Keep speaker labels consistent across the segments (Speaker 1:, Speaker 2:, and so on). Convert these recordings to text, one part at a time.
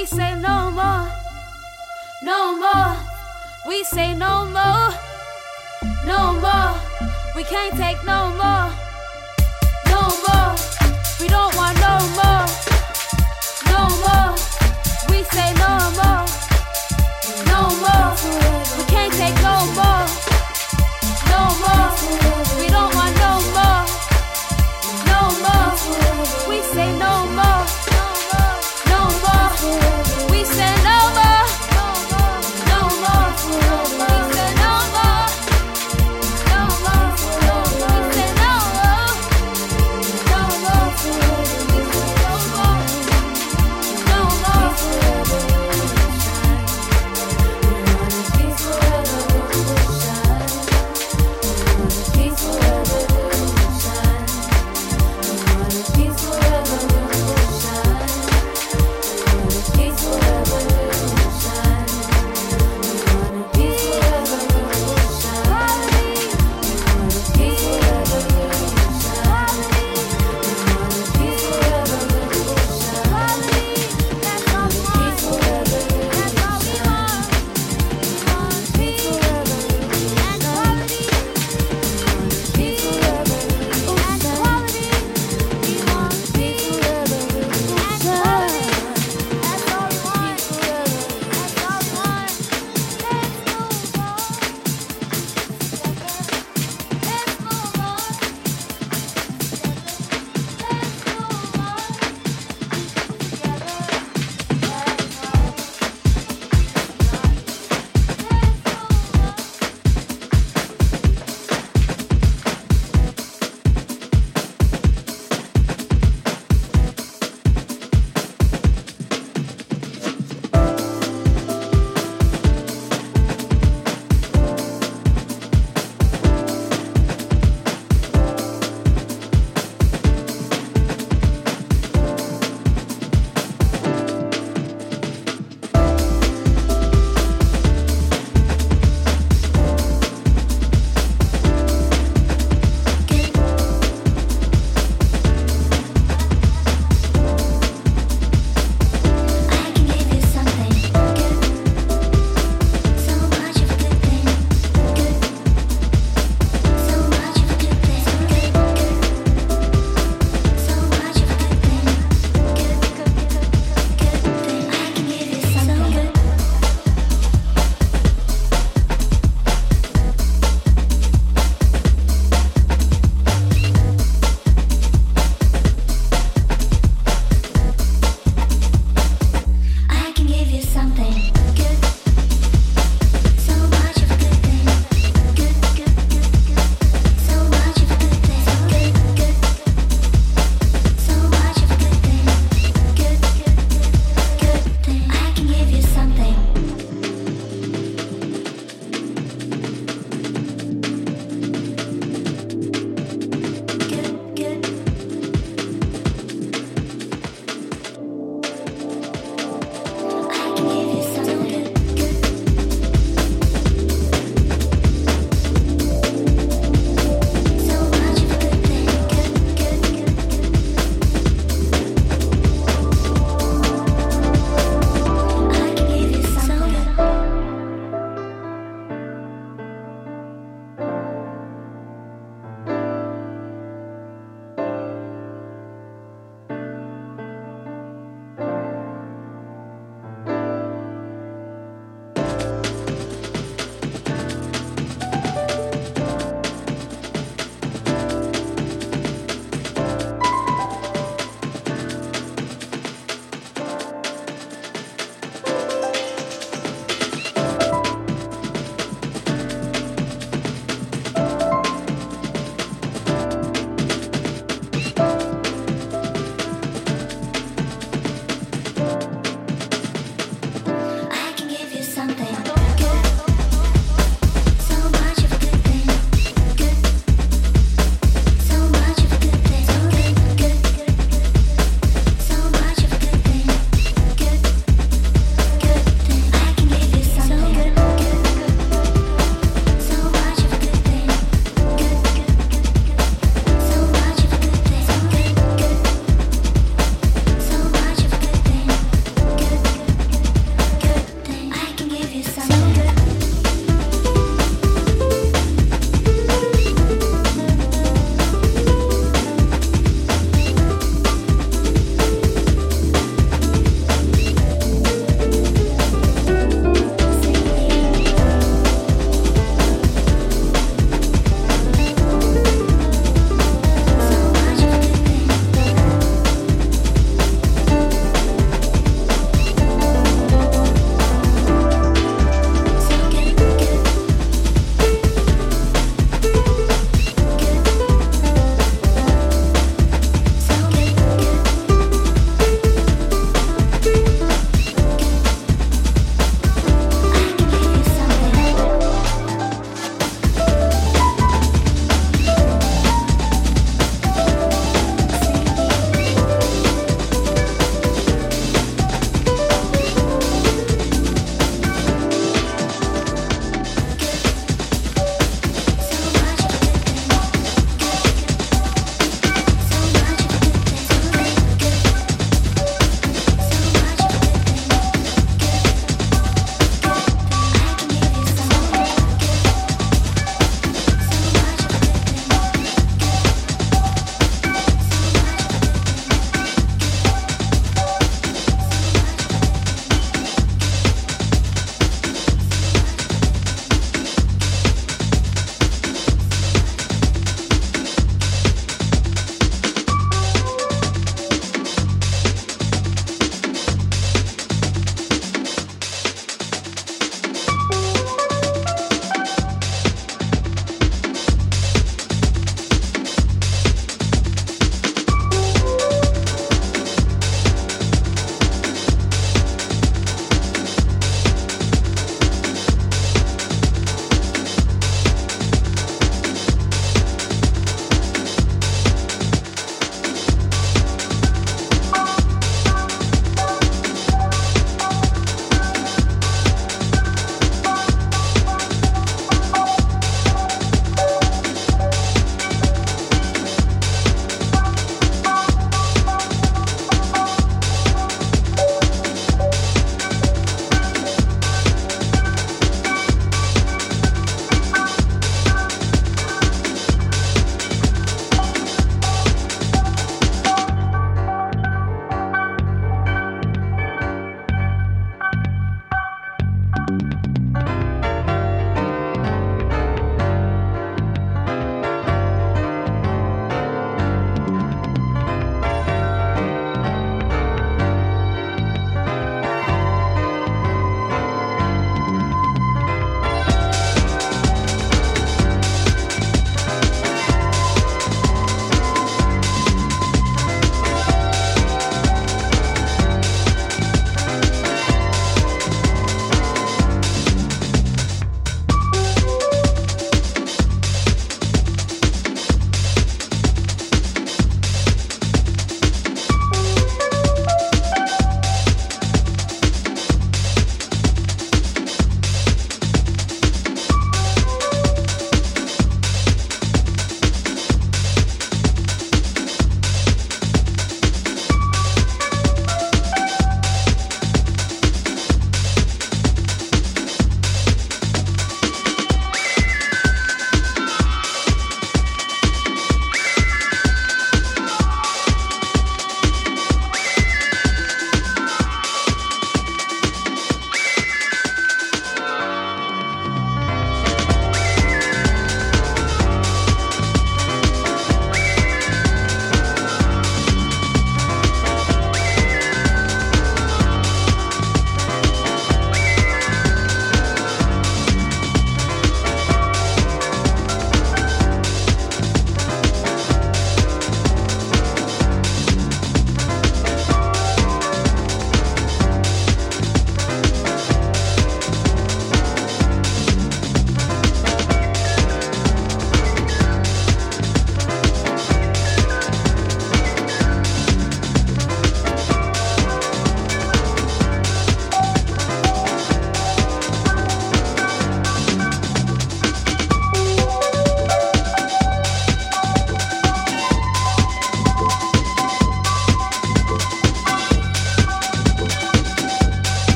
Speaker 1: we say no more, no more. We say no more, no more. We can't take no more, no more. We don't want no more.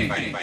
Speaker 2: International